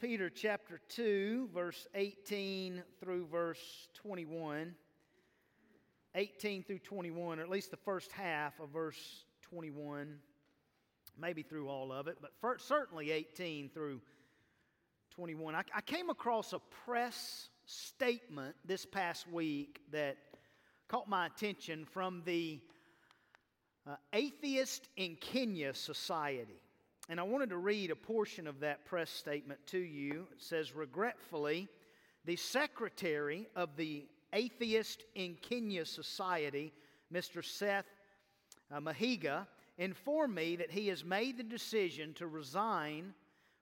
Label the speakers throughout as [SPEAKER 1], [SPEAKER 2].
[SPEAKER 1] 1 Peter chapter 2, verse 18 through verse 21. 18 through 21, or at least the first half of verse 21, maybe through all of it, but certainly 18 through 21. I, I came across a press statement this past week that caught my attention from the uh, Atheist in Kenya Society. And I wanted to read a portion of that press statement to you. It says, Regretfully, the secretary of the Atheist in Kenya Society, Mr. Seth uh, Mahiga, informed me that he has made the decision to resign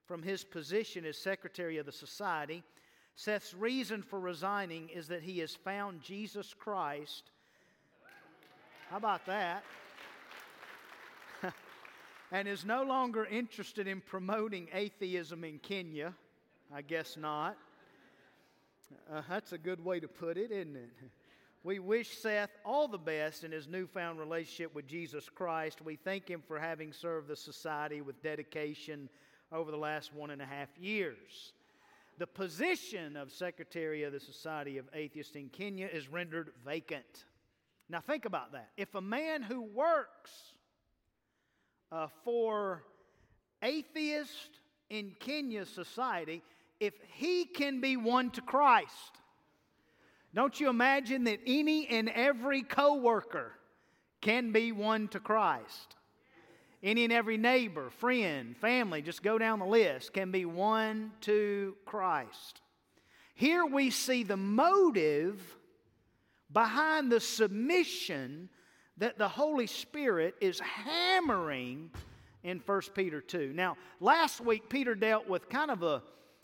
[SPEAKER 1] from his position as secretary of the society. Seth's reason for resigning is that he has found Jesus Christ. How about that? And is no longer interested in promoting atheism in Kenya. I guess not. Uh, that's a good way to put it, isn't it? We wish Seth all the best in his newfound relationship with Jesus Christ. We thank him for having served the society with dedication over the last one and a half years. The position of Secretary of the Society of Atheists in Kenya is rendered vacant. Now, think about that. If a man who works uh, for atheists in Kenya society, if he can be won to Christ, don't you imagine that any and every coworker can be won to Christ? Any and every neighbor, friend, family, just go down the list, can be won to Christ. Here we see the motive behind the submission that the Holy Spirit is hammering in 1 Peter 2. Now, last week, Peter dealt with kind of a,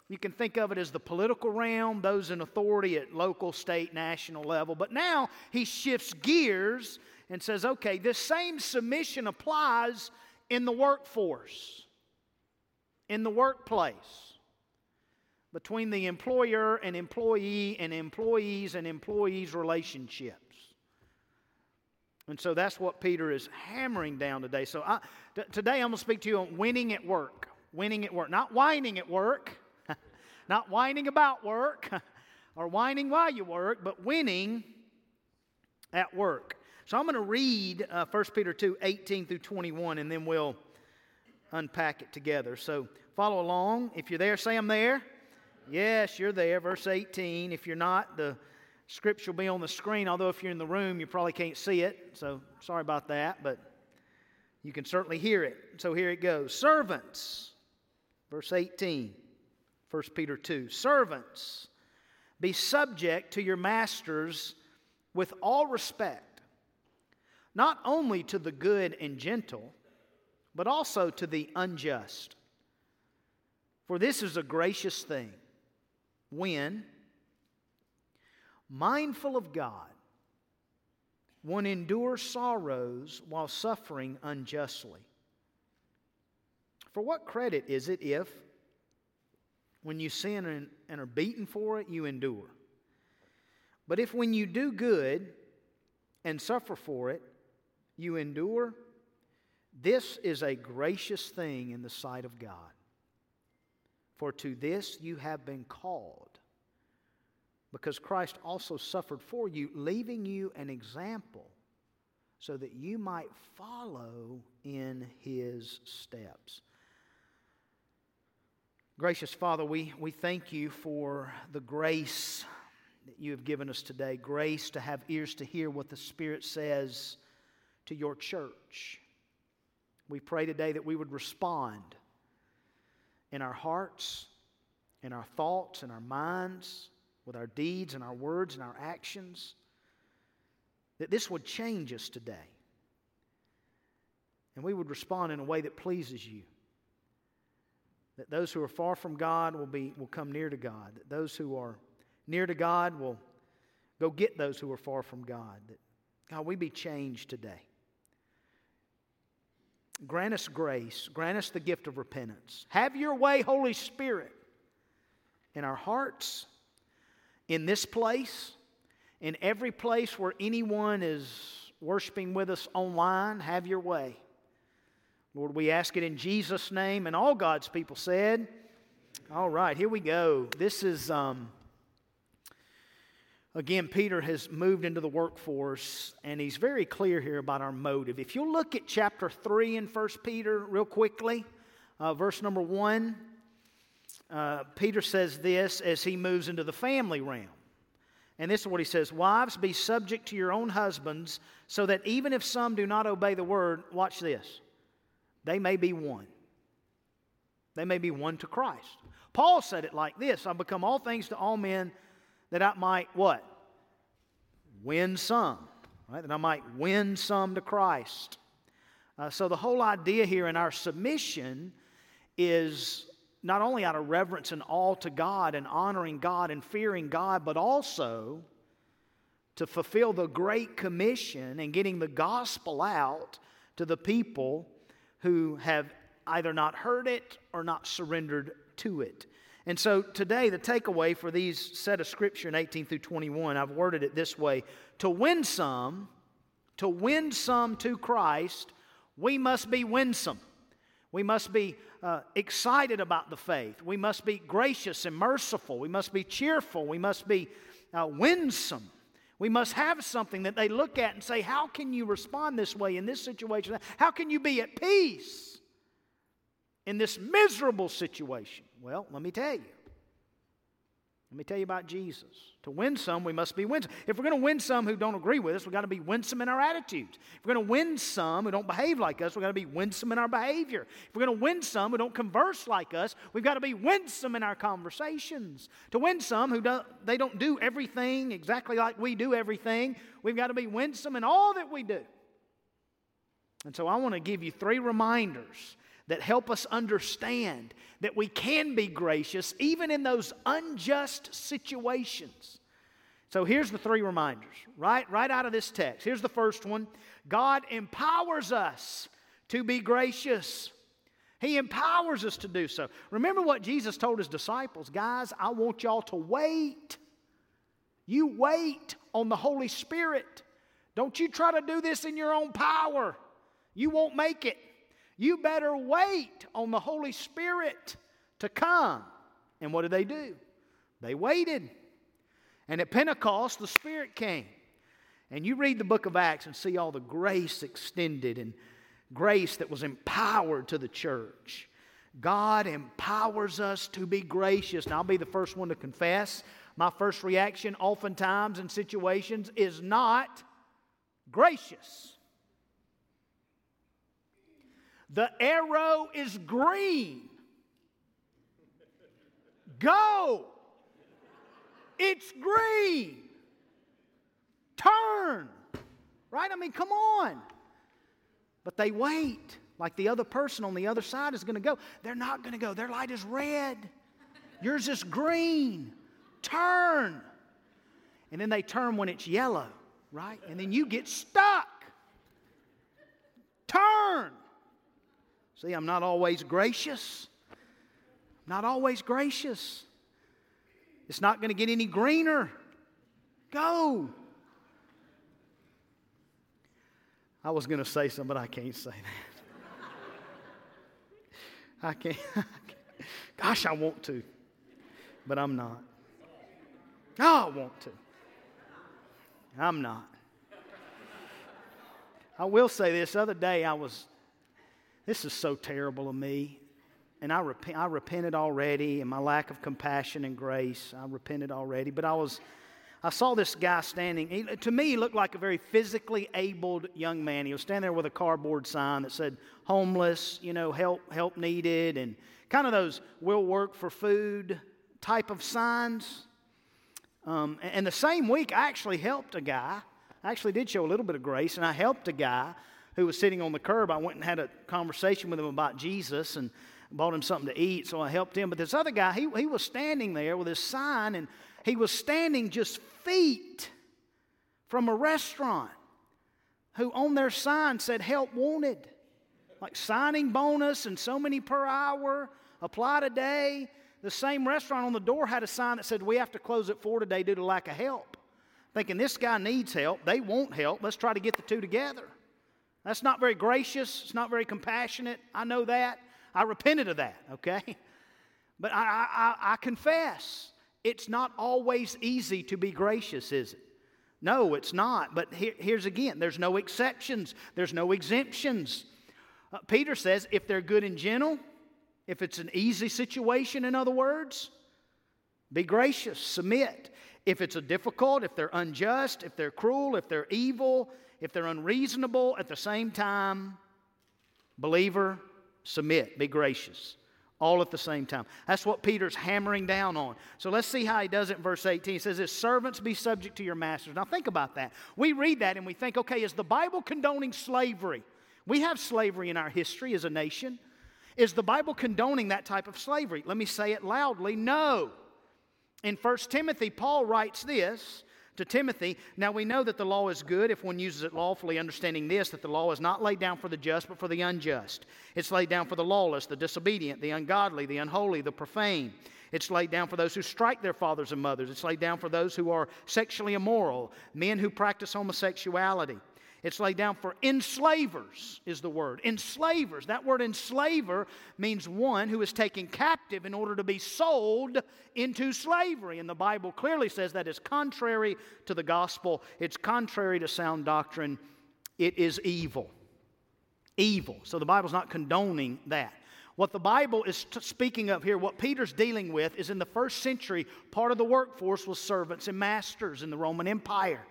[SPEAKER 1] you can think of it as the political realm, those in authority at local, state, national level. But now he shifts gears and says, okay, this same submission applies in the workforce, in the workplace, between the employer and employee and employees and employees' relationships. And so that's what Peter is hammering down today. So I, t- today I'm going to speak to you on winning at work. Winning at work. Not whining at work, not whining about work or whining while you work, but winning at work. So I'm going to read uh, 1 Peter 2 18 through 21, and then we'll unpack it together. So follow along. If you're there, say I'm there. Yes, you're there. Verse 18. If you're not, the Scripture will be on the screen, although if you're in the room, you probably can't see it. So sorry about that, but you can certainly hear it. So here it goes Servants, verse 18, 1 Peter 2. Servants, be subject to your masters with all respect, not only to the good and gentle, but also to the unjust. For this is a gracious thing when mindful of God, one endures sorrows while suffering unjustly. For what credit is it if, when you sin and, and are beaten for it, you endure? But if when you do good and suffer for it, you endure, this is a gracious thing in the sight of God. For to this you have been called because Christ also suffered for you, leaving you an example so that you might follow in his steps. Gracious Father, we, we thank you for the grace that you have given us today grace to have ears to hear what the Spirit says to your church. We pray today that we would respond in our hearts, in our thoughts, in our minds with our deeds and our words and our actions, that this would change us today. And we would respond in a way that pleases you. That those who are far from God will, be, will come near to God. That those who are near to God will go get those who are far from God. That, God, we be changed today. Grant us grace. Grant us the gift of repentance. Have your way, Holy Spirit, in our hearts in this place, in every place where anyone is worshiping with us online, have your way. Lord, we ask it in Jesus' name, and all God's people said, All right, here we go. This is, um, again, Peter has moved into the workforce, and he's very clear here about our motive. If you look at chapter 3 in 1 Peter real quickly, uh, verse number 1, uh, Peter says this as he moves into the family realm. And this is what he says Wives, be subject to your own husbands, so that even if some do not obey the word, watch this, they may be won. They may be won to Christ. Paul said it like this I've become all things to all men that I might what? Win some, right? That I might win some to Christ. Uh, so the whole idea here in our submission is not only out of reverence and awe to God and honoring God and fearing God, but also to fulfill the Great Commission and getting the gospel out to the people who have either not heard it or not surrendered to it. And so today, the takeaway for these set of scripture in 18 through 21, I've worded it this way To win some, to win some to Christ, we must be winsome. We must be uh, excited about the faith. We must be gracious and merciful. We must be cheerful. We must be uh, winsome. We must have something that they look at and say, How can you respond this way in this situation? How can you be at peace? in this miserable situation? Well, let me tell you. Let me tell you about Jesus. To win some, we must be winsome. If we're going to win some who don't agree with us, we've got to be winsome in our attitudes. If we're going to win some who don't behave like us, we've got to be winsome in our behavior. If we're going to win some who don't converse like us, we've got to be winsome in our conversations. To win some who don't, they don't do everything exactly like we do everything, we've got to be winsome in all that we do. And so I want to give you three reminders that help us understand that we can be gracious even in those unjust situations. So here's the three reminders, right? Right out of this text. Here's the first one God empowers us to be gracious. He empowers us to do so. Remember what Jesus told his disciples guys, I want y'all to wait. You wait on the Holy Spirit. Don't you try to do this in your own power. You won't make it. You better wait on the Holy Spirit to come. And what did they do? They waited. And at Pentecost, the Spirit came. And you read the book of Acts and see all the grace extended and grace that was empowered to the church. God empowers us to be gracious. Now, I'll be the first one to confess. My first reaction, oftentimes in situations, is not gracious. The arrow is green. Go. It's green. Turn. Right? I mean, come on. But they wait like the other person on the other side is going to go. They're not going to go. Their light is red. Yours is green. Turn. And then they turn when it's yellow, right? And then you get stuck. Turn. See, I'm not always gracious. Not always gracious. It's not going to get any greener. Go. I was going to say something, but I can't say that. I can't, Gosh, I want to, but I'm not. Oh, I want to. I'm not. I will say this other day I was this is so terrible of me. And I, rep- I repented already and my lack of compassion and grace. I repented already. But I was, I saw this guy standing. He, to me, he looked like a very physically abled young man. He was standing there with a cardboard sign that said homeless, you know, help, help needed, and kind of those will work for food type of signs. Um, and the same week, I actually helped a guy. I actually did show a little bit of grace, and I helped a guy who was sitting on the curb. I went and had a conversation with him about Jesus and bought him something to eat, so I helped him. But this other guy, he, he was standing there with his sign, and he was standing just feet from a restaurant who on their sign said help wanted like signing bonus and so many per hour apply today the same restaurant on the door had a sign that said we have to close at four today due to lack of help thinking this guy needs help they won't help let's try to get the two together that's not very gracious. It's not very compassionate. I know that. I repented of that, okay? But I, I, I confess, it's not always easy to be gracious, is it? No, it's not. But here, here's again there's no exceptions, there's no exemptions. Uh, Peter says if they're good and gentle, if it's an easy situation, in other words, be gracious, submit. If it's a difficult, if they're unjust, if they're cruel, if they're evil, if they're unreasonable, at the same time, believer, submit, be gracious. All at the same time. That's what Peter's hammering down on. So let's see how he does it in verse 18. He says, As servants, be subject to your masters. Now think about that. We read that and we think, okay, is the Bible condoning slavery? We have slavery in our history as a nation. Is the Bible condoning that type of slavery? Let me say it loudly no. In 1 Timothy, Paul writes this to Timothy Now we know that the law is good if one uses it lawfully, understanding this, that the law is not laid down for the just, but for the unjust. It's laid down for the lawless, the disobedient, the ungodly, the unholy, the profane. It's laid down for those who strike their fathers and mothers. It's laid down for those who are sexually immoral, men who practice homosexuality. It's laid down for enslavers, is the word. Enslavers. That word enslaver means one who is taken captive in order to be sold into slavery. And the Bible clearly says that is contrary to the gospel, it's contrary to sound doctrine. It is evil. Evil. So the Bible's not condoning that. What the Bible is t- speaking of here, what Peter's dealing with, is in the first century, part of the workforce was servants and masters in the Roman Empire.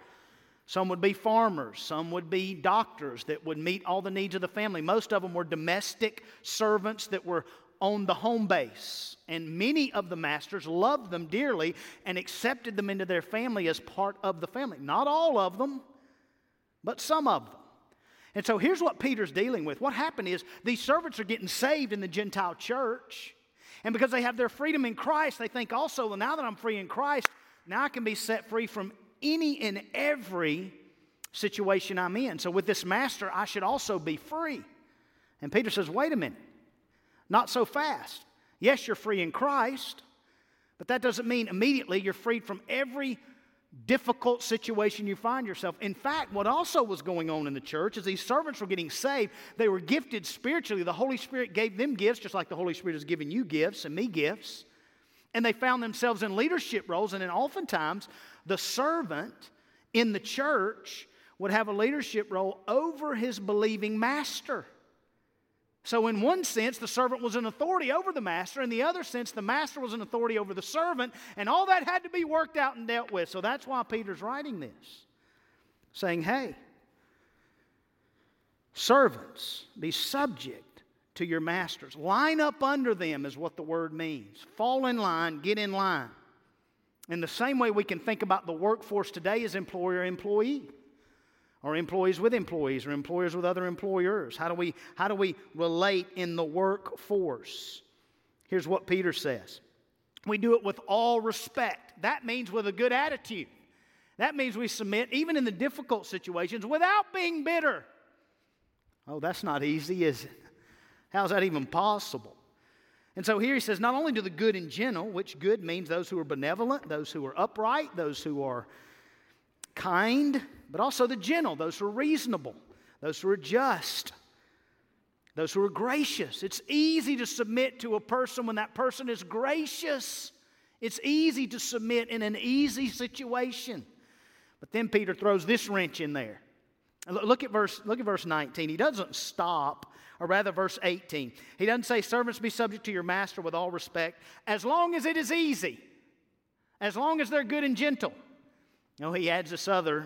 [SPEAKER 1] Some would be farmers. Some would be doctors that would meet all the needs of the family. Most of them were domestic servants that were on the home base. And many of the masters loved them dearly and accepted them into their family as part of the family. Not all of them, but some of them. And so here's what Peter's dealing with. What happened is these servants are getting saved in the Gentile church. And because they have their freedom in Christ, they think also, well, now that I'm free in Christ, now I can be set free from any and every situation I'm in. So with this master, I should also be free. And Peter says, wait a minute, not so fast. Yes, you're free in Christ, but that doesn't mean immediately you're freed from every difficult situation you find yourself. In fact, what also was going on in the church is these servants were getting saved. They were gifted spiritually. The Holy Spirit gave them gifts, just like the Holy Spirit has given you gifts and me gifts. And they found themselves in leadership roles, and then oftentimes the servant in the church would have a leadership role over his believing master. So, in one sense, the servant was an authority over the master. In the other sense, the master was an authority over the servant, and all that had to be worked out and dealt with. So, that's why Peter's writing this, saying, Hey, servants, be subject to your masters. Line up under them, is what the word means. Fall in line, get in line. In the same way, we can think about the workforce today as employer employee, or employees with employees, or employers with other employers. How do we, how do we relate in the workforce? Here's what Peter says we do it with all respect. That means with a good attitude. That means we submit, even in the difficult situations, without being bitter. Oh, that's not easy, is it? How's that even possible? And so here he says, not only do the good and gentle, which good means those who are benevolent, those who are upright, those who are kind, but also the gentle, those who are reasonable, those who are just, those who are gracious. It's easy to submit to a person when that person is gracious. It's easy to submit in an easy situation. But then Peter throws this wrench in there. Look at verse, look at verse 19. He doesn't stop or rather, verse 18. He doesn't say, Servants, be subject to your master with all respect, as long as it is easy, as long as they're good and gentle. No, he adds this other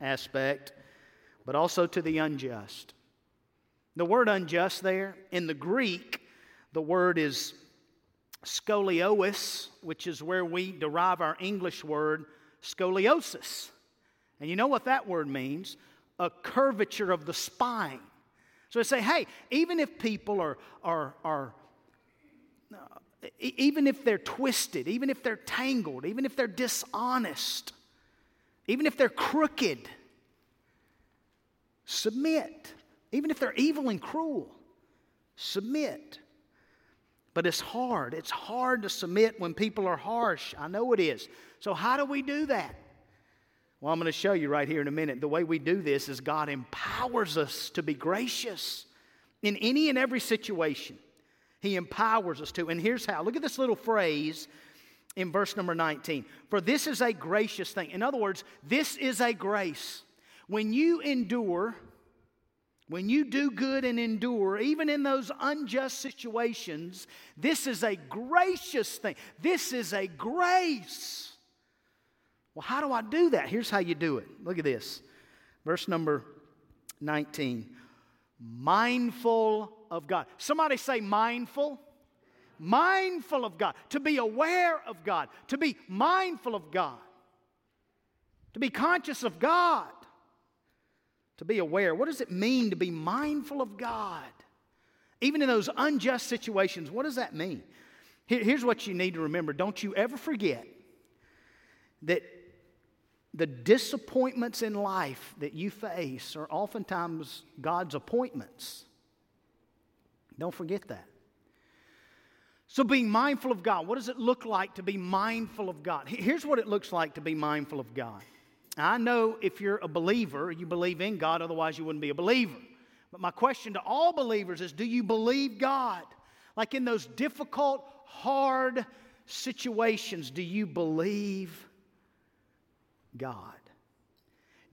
[SPEAKER 1] aspect, but also to the unjust. The word unjust there, in the Greek, the word is skolios, which is where we derive our English word scoliosis. And you know what that word means? A curvature of the spine. So I say, hey, even if people are, are, are uh, even if they're twisted, even if they're tangled, even if they're dishonest, even if they're crooked, submit. Even if they're evil and cruel, submit. But it's hard. It's hard to submit when people are harsh. I know it is. So, how do we do that? Well, I'm going to show you right here in a minute. The way we do this is God empowers us to be gracious in any and every situation. He empowers us to. And here's how look at this little phrase in verse number 19. For this is a gracious thing. In other words, this is a grace. When you endure, when you do good and endure, even in those unjust situations, this is a gracious thing. This is a grace. Well, how do I do that? Here's how you do it. Look at this. Verse number 19. Mindful of God. Somebody say mindful. Mindful of God. To be aware of God. To be mindful of God. To be conscious of God. To be aware. What does it mean to be mindful of God? Even in those unjust situations, what does that mean? Here's what you need to remember. Don't you ever forget that the disappointments in life that you face are oftentimes God's appointments. Don't forget that. So, being mindful of God, what does it look like to be mindful of God? Here's what it looks like to be mindful of God. I know if you're a believer, you believe in God, otherwise, you wouldn't be a believer. But my question to all believers is do you believe God? Like in those difficult, hard situations, do you believe God?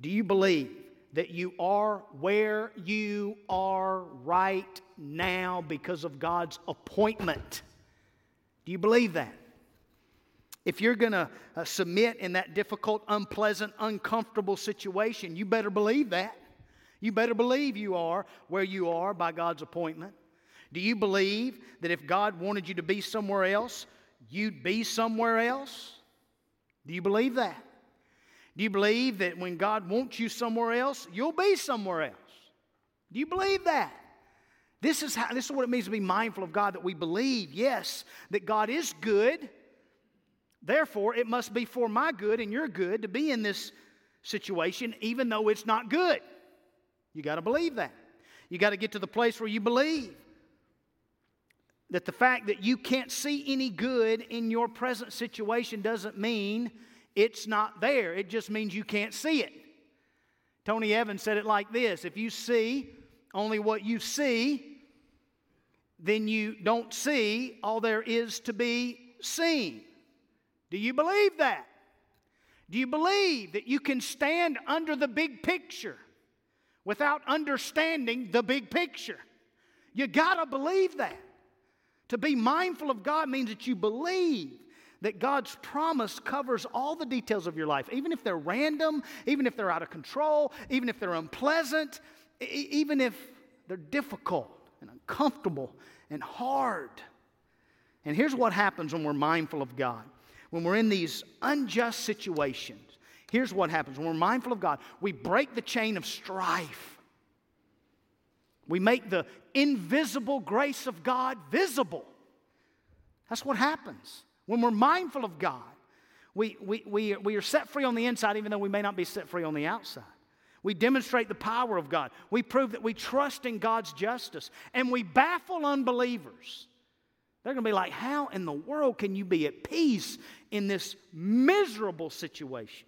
[SPEAKER 1] Do you believe that you are where you are right now because of God's appointment? Do you believe that? If you're going to uh, submit in that difficult, unpleasant, uncomfortable situation, you better believe that. You better believe you are where you are by God's appointment. Do you believe that if God wanted you to be somewhere else, you'd be somewhere else? Do you believe that? Do you believe that when God wants you somewhere else, you'll be somewhere else? Do you believe that? This is, how, this is what it means to be mindful of God that we believe, yes, that God is good. Therefore, it must be for my good and your good to be in this situation, even though it's not good. You got to believe that. You got to get to the place where you believe that the fact that you can't see any good in your present situation doesn't mean it's not there. It just means you can't see it. Tony Evans said it like this If you see only what you see, then you don't see all there is to be seen. Do you believe that? Do you believe that you can stand under the big picture without understanding the big picture? You got to believe that. To be mindful of God means that you believe that God's promise covers all the details of your life, even if they're random, even if they're out of control, even if they're unpleasant, even if they're difficult and uncomfortable and hard. And here's what happens when we're mindful of God. When we're in these unjust situations, here's what happens. When we're mindful of God, we break the chain of strife. We make the invisible grace of God visible. That's what happens. When we're mindful of God, we, we, we, we are set free on the inside, even though we may not be set free on the outside. We demonstrate the power of God. We prove that we trust in God's justice. And we baffle unbelievers. They're going to be like, How in the world can you be at peace in this miserable situation?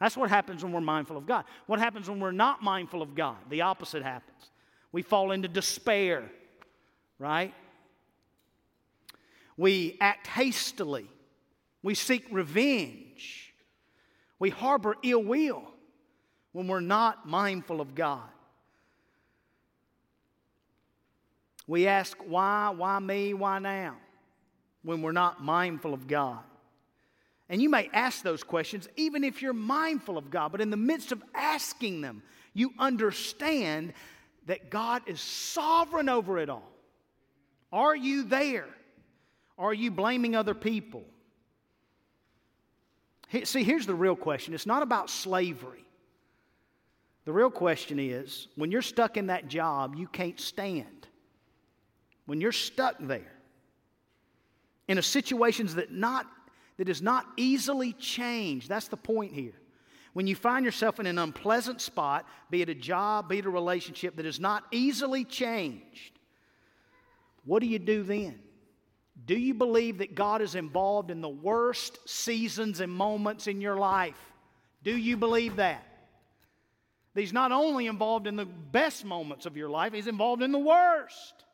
[SPEAKER 1] That's what happens when we're mindful of God. What happens when we're not mindful of God? The opposite happens. We fall into despair, right? We act hastily. We seek revenge. We harbor ill will when we're not mindful of God. We ask, why, why me, why now? When we're not mindful of God. And you may ask those questions even if you're mindful of God, but in the midst of asking them, you understand that God is sovereign over it all. Are you there? Are you blaming other people? See, here's the real question it's not about slavery. The real question is when you're stuck in that job, you can't stand. When you're stuck there, in a situation that, not, that is not easily changed, that's the point here. When you find yourself in an unpleasant spot, be it a job, be it a relationship that is not easily changed, what do you do then? Do you believe that God is involved in the worst seasons and moments in your life? Do you believe that? He's not only involved in the best moments of your life, He's involved in the worst.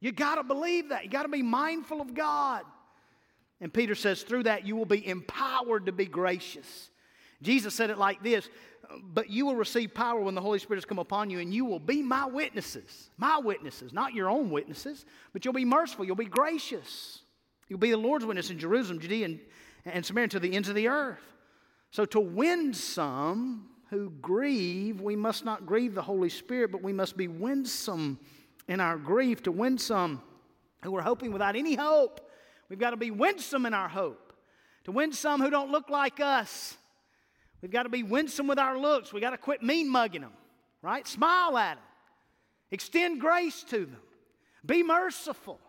[SPEAKER 1] You got to believe that. You got to be mindful of God. And Peter says, through that, you will be empowered to be gracious. Jesus said it like this But you will receive power when the Holy Spirit has come upon you, and you will be my witnesses. My witnesses, not your own witnesses, but you'll be merciful, you'll be gracious. You'll be the Lord's witness in Jerusalem, Judea, and, and Samaria to the ends of the earth. So, to win some who grieve, we must not grieve the Holy Spirit, but we must be winsome in our grief. To win some who are hoping without any hope, we've got to be winsome in our hope. To win some who don't look like us, we've got to be winsome with our looks. We've got to quit mean mugging them, right? Smile at them, extend grace to them, be merciful,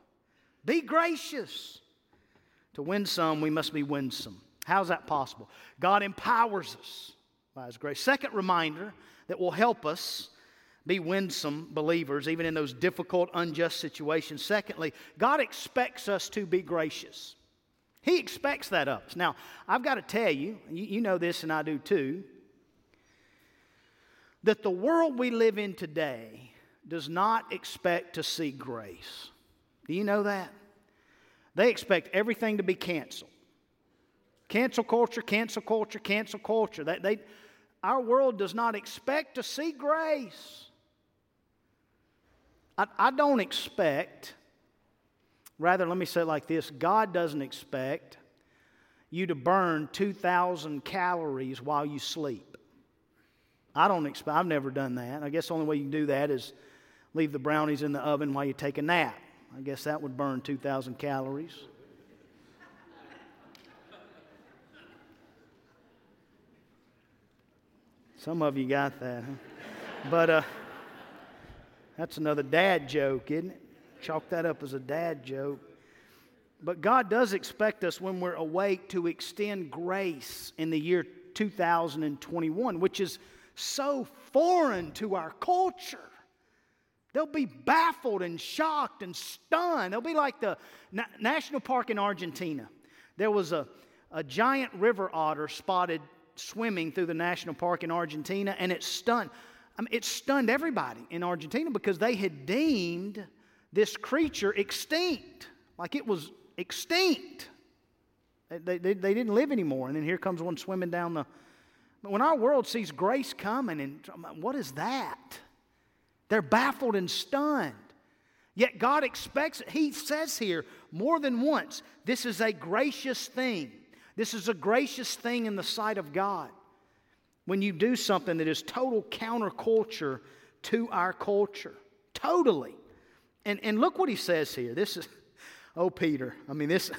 [SPEAKER 1] be gracious. To win some, we must be winsome. How's that possible? God empowers us by His grace. Second reminder that will help us be winsome believers, even in those difficult, unjust situations. Secondly, God expects us to be gracious. He expects that of us. Now, I've got to tell you, you know this and I do too, that the world we live in today does not expect to see grace. Do you know that? They expect everything to be canceled. Cancel culture, cancel culture, cancel culture. They, they, our world does not expect to see grace. I, I don't expect, rather, let me say it like this God doesn't expect you to burn 2,000 calories while you sleep. I don't expect, I've never done that. I guess the only way you can do that is leave the brownies in the oven while you take a nap. I guess that would burn 2,000 calories. Some of you got that, huh? But uh, that's another dad joke, isn't it? Chalk that up as a dad joke. But God does expect us when we're awake to extend grace in the year 2021, which is so foreign to our culture. They'll be baffled and shocked and stunned. They'll be like the Na- National Park in Argentina. There was a, a giant river otter spotted swimming through the national park in Argentina, and it stunned. I mean, it stunned everybody in Argentina because they had deemed this creature extinct, like it was extinct. They, they, they didn't live anymore. And then here comes one swimming down the. But when our world sees grace coming, and what is that? They're baffled and stunned. Yet God expects, He says here more than once, this is a gracious thing. This is a gracious thing in the sight of God. When you do something that is total counterculture to our culture. Totally. And, and look what he says here. This is, oh, Peter. I mean, this,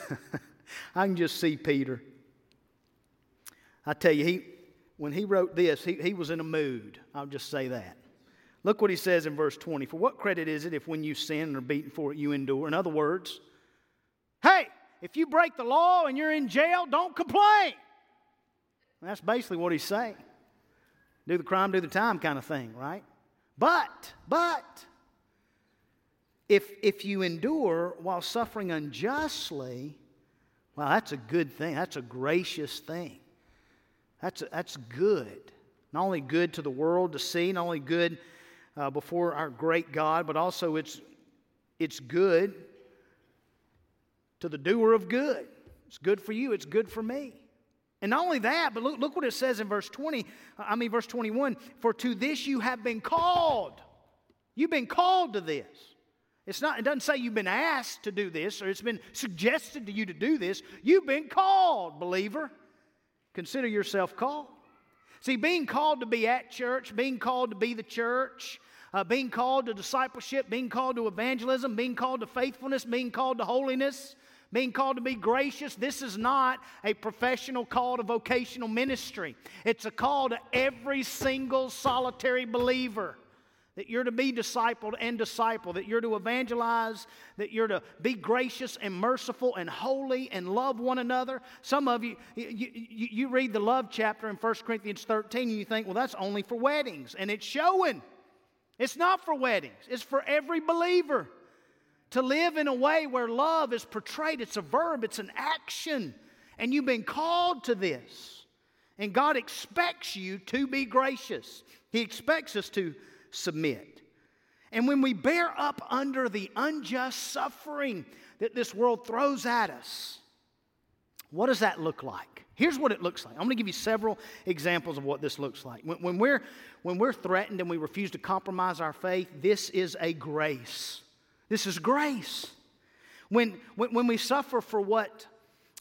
[SPEAKER 1] I can just see Peter. I tell you, he, when he wrote this, he, he was in a mood. I'll just say that. Look what he says in verse 20. For what credit is it if when you sin and are beaten for it, you endure? In other words, hey, if you break the law and you're in jail, don't complain. That's basically what he's saying. Do the crime, do the time kind of thing, right? But, but, if, if you endure while suffering unjustly, well, that's a good thing. That's a gracious thing. That's, that's good. Not only good to the world to see, not only good uh, before our great God, but also it's, it's good to the doer of good. It's good for you, it's good for me. And not only that, but look, look what it says in verse 20, I mean, verse 21 For to this you have been called. You've been called to this. It's not, it doesn't say you've been asked to do this or it's been suggested to you to do this. You've been called, believer. Consider yourself called. See, being called to be at church, being called to be the church, uh, being called to discipleship, being called to evangelism, being called to faithfulness, being called to holiness, being called to be gracious, this is not a professional call to vocational ministry. It's a call to every single solitary believer that you're to be discipled and disciple, that you're to evangelize, that you're to be gracious and merciful and holy and love one another. Some of you, you, you, you read the love chapter in 1 Corinthians 13 and you think, well, that's only for weddings. And it's showing. It's not for weddings, it's for every believer to live in a way where love is portrayed. It's a verb, it's an action. And you've been called to this. And God expects you to be gracious, He expects us to submit. And when we bear up under the unjust suffering that this world throws at us, what does that look like? Here's what it looks like. I'm going to give you several examples of what this looks like. When, when, we're, when we're threatened and we refuse to compromise our faith, this is a grace. This is grace. When, when, when we suffer for what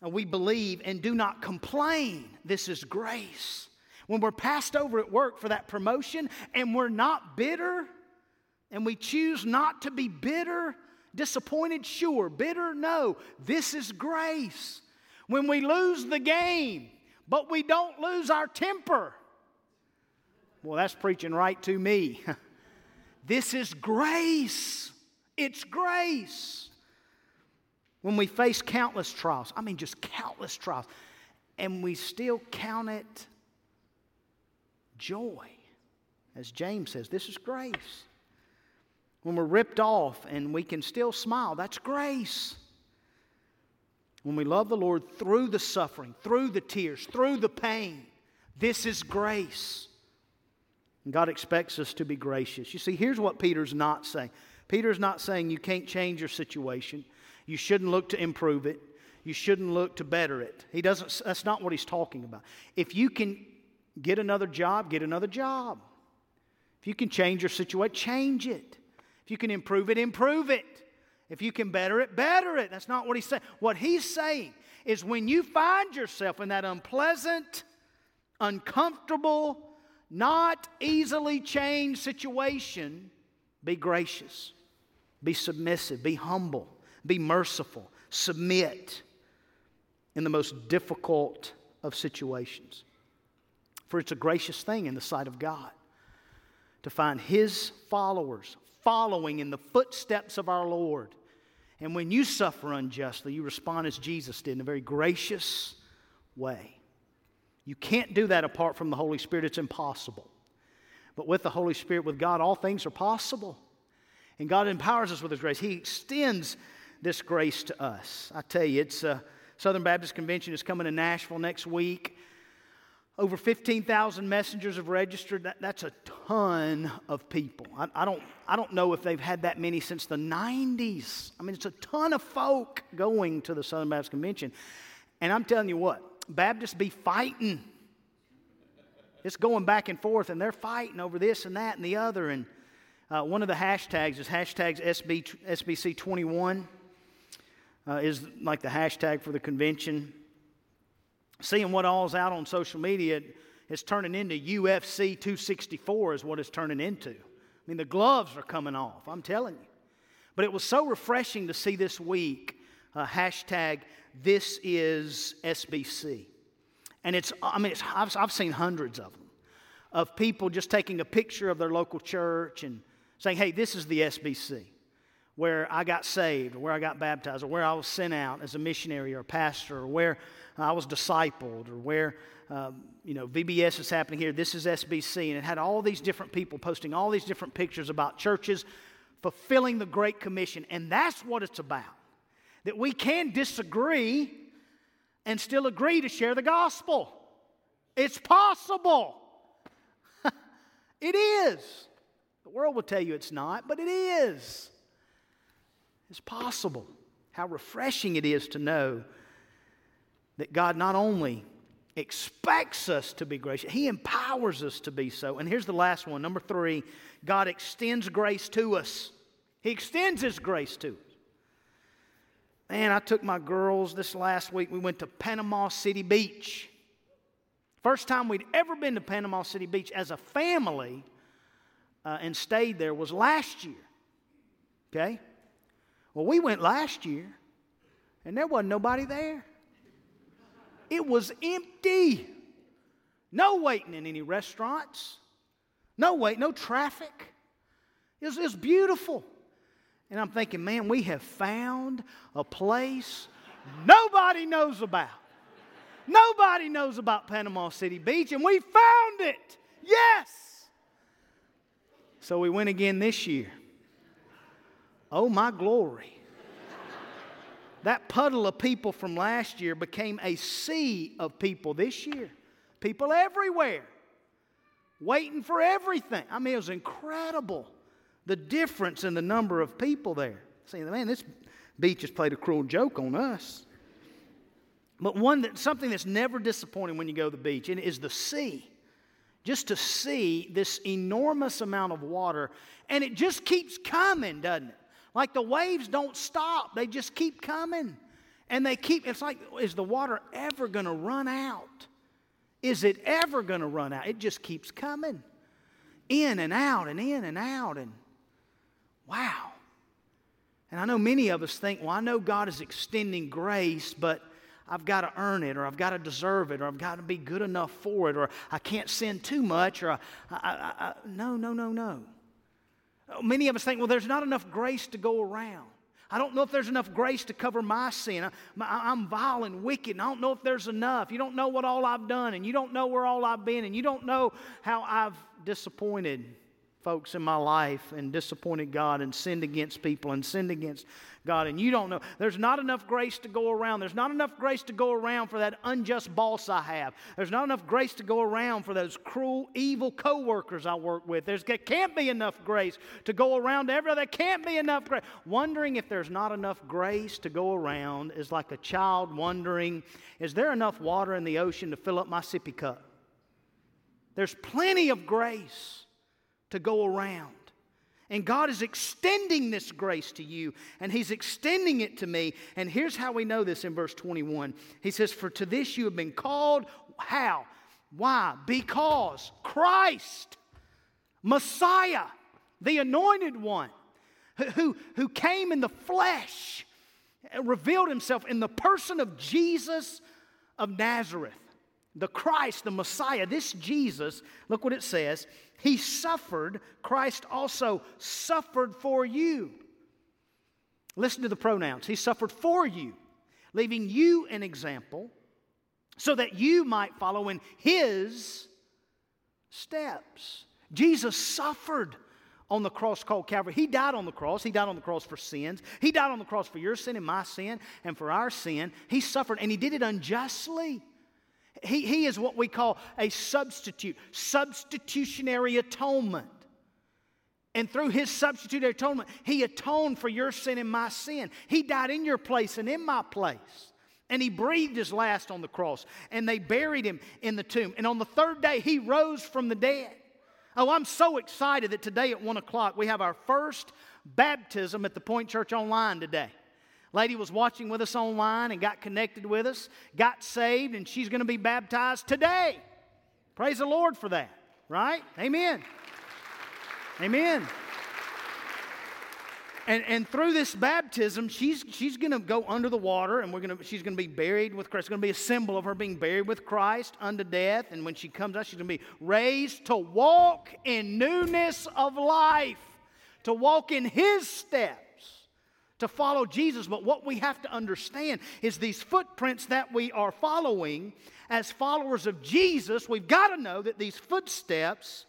[SPEAKER 1] we believe and do not complain, this is grace. When we're passed over at work for that promotion and we're not bitter, and we choose not to be bitter, disappointed, sure, bitter, no. This is grace. When we lose the game, but we don't lose our temper. Well, that's preaching right to me. this is grace. It's grace. When we face countless trials, I mean, just countless trials, and we still count it joy. As James says, this is grace. When we're ripped off and we can still smile, that's grace. When we love the Lord through the suffering, through the tears, through the pain, this is grace. And God expects us to be gracious. You see, here's what Peter's not saying Peter's not saying you can't change your situation, you shouldn't look to improve it, you shouldn't look to better it. He doesn't, that's not what he's talking about. If you can get another job, get another job. If you can change your situation, change it. If you can improve it, improve it. If you can better it, better it. That's not what he's saying. What he's saying is when you find yourself in that unpleasant, uncomfortable, not easily changed situation, be gracious, be submissive, be humble, be merciful, submit in the most difficult of situations. For it's a gracious thing in the sight of God to find His followers following in the footsteps of our Lord. And when you suffer unjustly, you respond as Jesus did in a very gracious way. You can't do that apart from the Holy Spirit, it's impossible. But with the Holy Spirit, with God, all things are possible. And God empowers us with His grace. He extends this grace to us. I tell you, it's uh, Southern Baptist Convention is coming to Nashville next week. Over 15,000 messengers have registered. That, that's a ton of people. I, I, don't, I don't know if they've had that many since the 90s. I mean, it's a ton of folk going to the Southern Baptist Convention. And I'm telling you what, Baptists be fighting. It's going back and forth, and they're fighting over this and that and the other. And uh, one of the hashtags is hashtags SB, SBC21, uh, is like the hashtag for the convention seeing what all's out on social media, it's turning into UFC 264 is what it's turning into. I mean, the gloves are coming off, I'm telling you. But it was so refreshing to see this week uh, hashtag this is SBC. And it's, I mean, it's, I've, I've seen hundreds of them, of people just taking a picture of their local church and saying, hey, this is the SBC, where I got saved, or where I got baptized, or where I was sent out as a missionary or a pastor, or where I was discipled, or where, um, you know, VBS is happening here. This is SBC. And it had all these different people posting all these different pictures about churches fulfilling the Great Commission. And that's what it's about. That we can disagree and still agree to share the gospel. It's possible. it is. The world will tell you it's not, but it is. It's possible. How refreshing it is to know that God not only expects us to be gracious, He empowers us to be so. And here's the last one number three God extends grace to us. He extends His grace to us. Man, I took my girls this last week. We went to Panama City Beach. First time we'd ever been to Panama City Beach as a family uh, and stayed there was last year. Okay? Well, we went last year and there wasn't nobody there. It was empty. No waiting in any restaurants. No wait, no traffic. It was, it was beautiful. And I'm thinking, man, we have found a place nobody knows about. Nobody knows about Panama City Beach, and we found it. Yes. So we went again this year. Oh, my glory. That puddle of people from last year became a sea of people this year. People everywhere, waiting for everything. I mean, it was incredible. The difference in the number of people there. Saying, man, this beach has played a cruel joke on us. But one that something that's never disappointing when you go to the beach and is the sea. Just to see this enormous amount of water, and it just keeps coming, doesn't it? Like the waves don't stop, they just keep coming. And they keep, it's like, is the water ever going to run out? Is it ever going to run out? It just keeps coming in and out and in and out. And wow. And I know many of us think, well, I know God is extending grace, but I've got to earn it, or I've got to deserve it, or I've got to be good enough for it, or I can't sin too much, or I, I, I, no, no, no, no. Many of us think, well, there's not enough grace to go around. I don't know if there's enough grace to cover my sin. I, am vile and wicked, and I don't know if there's enough. You don't know what all I've done, and you don't know where all I've been, and you don't know how I've disappointed folks in my life and disappointed God and sinned against people and sinned against God. And you don't know. There's not enough grace to go around. There's not enough grace to go around for that unjust boss I have. There's not enough grace to go around for those cruel, evil coworkers I work with. There's, there can't be enough grace to go around ever. There can't be enough grace. Wondering if there's not enough grace to go around is like a child wondering, is there enough water in the ocean to fill up my sippy cup? There's plenty of grace to go around. And God is extending this grace to you, and He's extending it to me. And here's how we know this in verse 21. He says, For to this you have been called. How? Why? Because Christ, Messiah, the anointed one, who, who came in the flesh, revealed himself in the person of Jesus of Nazareth, the Christ, the Messiah, this Jesus, look what it says he suffered, Christ also suffered for you. Listen to the pronouns. He suffered for you, leaving you an example so that you might follow in his steps. Jesus suffered on the cross called Calvary. He died on the cross. He died on the cross for sins. He died on the cross for your sin and my sin and for our sin. He suffered and he did it unjustly. He, he is what we call a substitute, substitutionary atonement. And through his substitutionary atonement, he atoned for your sin and my sin. He died in your place and in my place. And he breathed his last on the cross. And they buried him in the tomb. And on the third day, he rose from the dead. Oh, I'm so excited that today at 1 o'clock we have our first baptism at the Point Church Online today. Lady was watching with us online and got connected with us, got saved, and she's going to be baptized today. Praise the Lord for that, right? Amen. Amen. And, and through this baptism, she's, she's going to go under the water and we're gonna, she's going to be buried with Christ. It's going to be a symbol of her being buried with Christ unto death. And when she comes out, she's going to be raised to walk in newness of life, to walk in His steps to follow Jesus. But what we have to understand is these footprints that we are following as followers of Jesus, we've got to know that these footsteps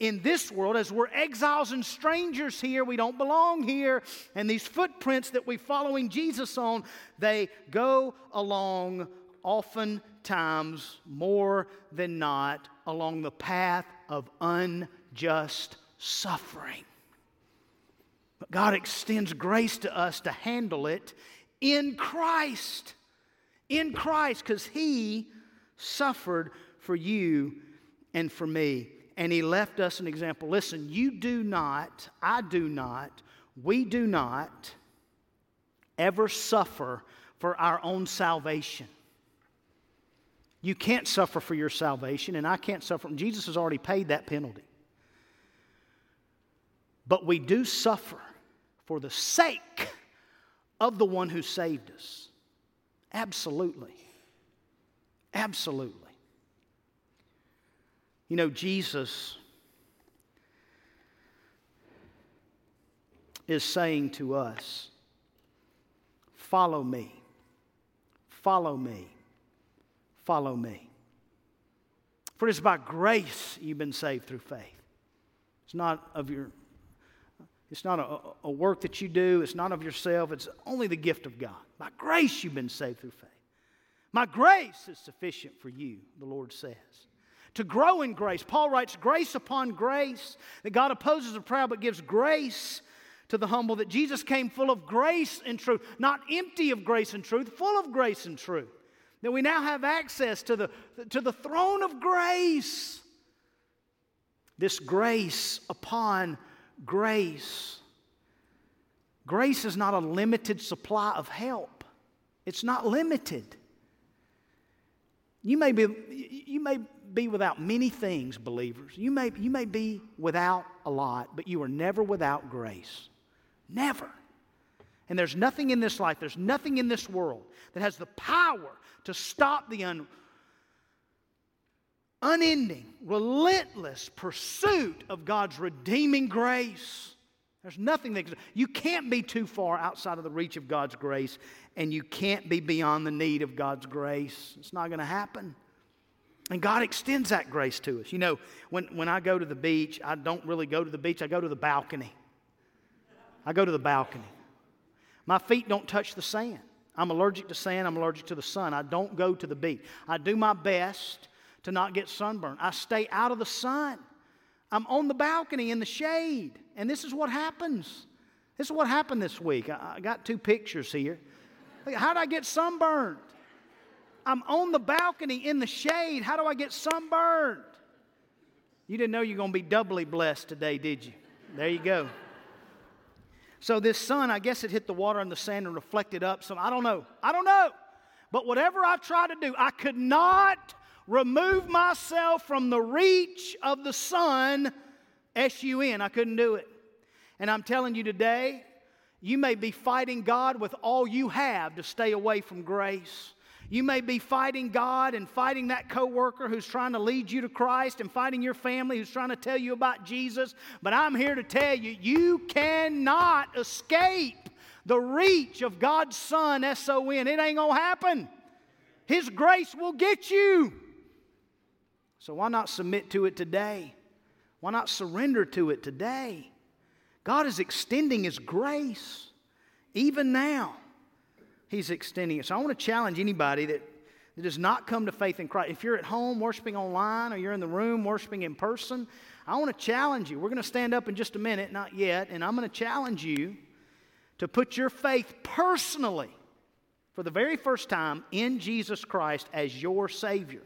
[SPEAKER 1] in this world, as we're exiles and strangers here, we don't belong here, and these footprints that we're following Jesus on, they go along oftentimes more than not along the path of unjust suffering. But God extends grace to us to handle it in Christ. In Christ, because He suffered for you and for me. And He left us an example. Listen, you do not, I do not, we do not ever suffer for our own salvation. You can't suffer for your salvation, and I can't suffer. Jesus has already paid that penalty. But we do suffer for the sake of the one who saved us. Absolutely. Absolutely. You know, Jesus is saying to us, Follow me, follow me, follow me. For it is by grace you've been saved through faith. It's not of your it's not a, a, work that you do, it's not of yourself, it's only the gift of God. By grace, you've been saved through faith. My grace is sufficient for you, the Lord says. to grow in grace. Paul writes, Grace upon grace, that God opposes the proud but gives grace to the humble, that Jesus came full of grace and truth, not empty of grace and truth, full of grace and truth. That we now have access to the, to the throne of grace. This grace upon grace. Grace is not a limited supply of help, it's not limited. You may be, you may be without many things, believers. You may, you may be without a lot, but you are never without grace. Never. And there's nothing in this life, there's nothing in this world that has the power to stop the un, unending, relentless pursuit of God's redeeming grace. There's nothing that you can't be too far outside of the reach of God's grace, and you can't be beyond the need of God's grace. It's not going to happen. And God extends that grace to us. You know, when, when I go to the beach, I don't really go to the beach, I go to the balcony. I go to the balcony. My feet don't touch the sand. I'm allergic to sand, I'm allergic to the sun. I don't go to the beach. I do my best to not get sunburned. I stay out of the sun. I'm on the balcony in the shade. And this is what happens. This is what happened this week. I, I got two pictures here. How did I get sunburned? I'm on the balcony in the shade. How do I get sunburned? You didn't know you're going to be doubly blessed today, did you? There you go. So this sun, I guess it hit the water and the sand and reflected up. So I don't know. I don't know. But whatever I tried to do, I could not remove myself from the reach of the sun, S U N. I couldn't do it. And I'm telling you today, you may be fighting God with all you have to stay away from grace. You may be fighting God and fighting that coworker who's trying to lead you to Christ and fighting your family who's trying to tell you about Jesus. But I'm here to tell you, you cannot escape the reach of God's Son, S O N. It ain't going to happen. His grace will get you. So why not submit to it today? Why not surrender to it today? God is extending His grace even now. He's extending it. So I want to challenge anybody that, that does not come to faith in Christ. If you're at home worshiping online or you're in the room worshiping in person, I want to challenge you. We're going to stand up in just a minute, not yet, and I'm going to challenge you to put your faith personally for the very first time in Jesus Christ as your Savior.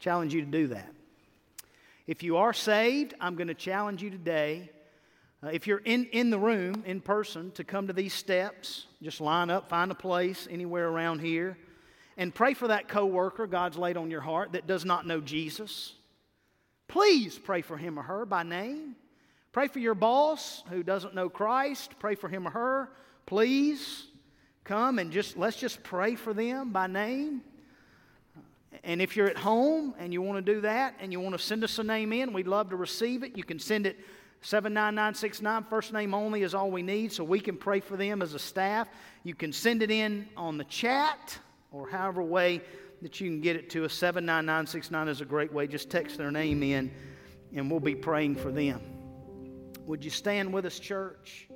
[SPEAKER 1] Challenge you to do that. If you are saved, I'm going to challenge you today uh, if you're in, in the room, in person, to come to these steps, just line up, find a place anywhere around here, and pray for that coworker God's laid on your heart that does not know Jesus. Please pray for him or her by name. Pray for your boss who doesn't know Christ. Pray for him or her. Please come and just let's just pray for them by name. And if you're at home and you want to do that and you want to send us a name in, we'd love to receive it. You can send it 79969, first name only is all we need, so we can pray for them as a staff. You can send it in on the chat or however way that you can get it to us. 79969 is a great way. Just text their name in and we'll be praying for them. Would you stand with us, church?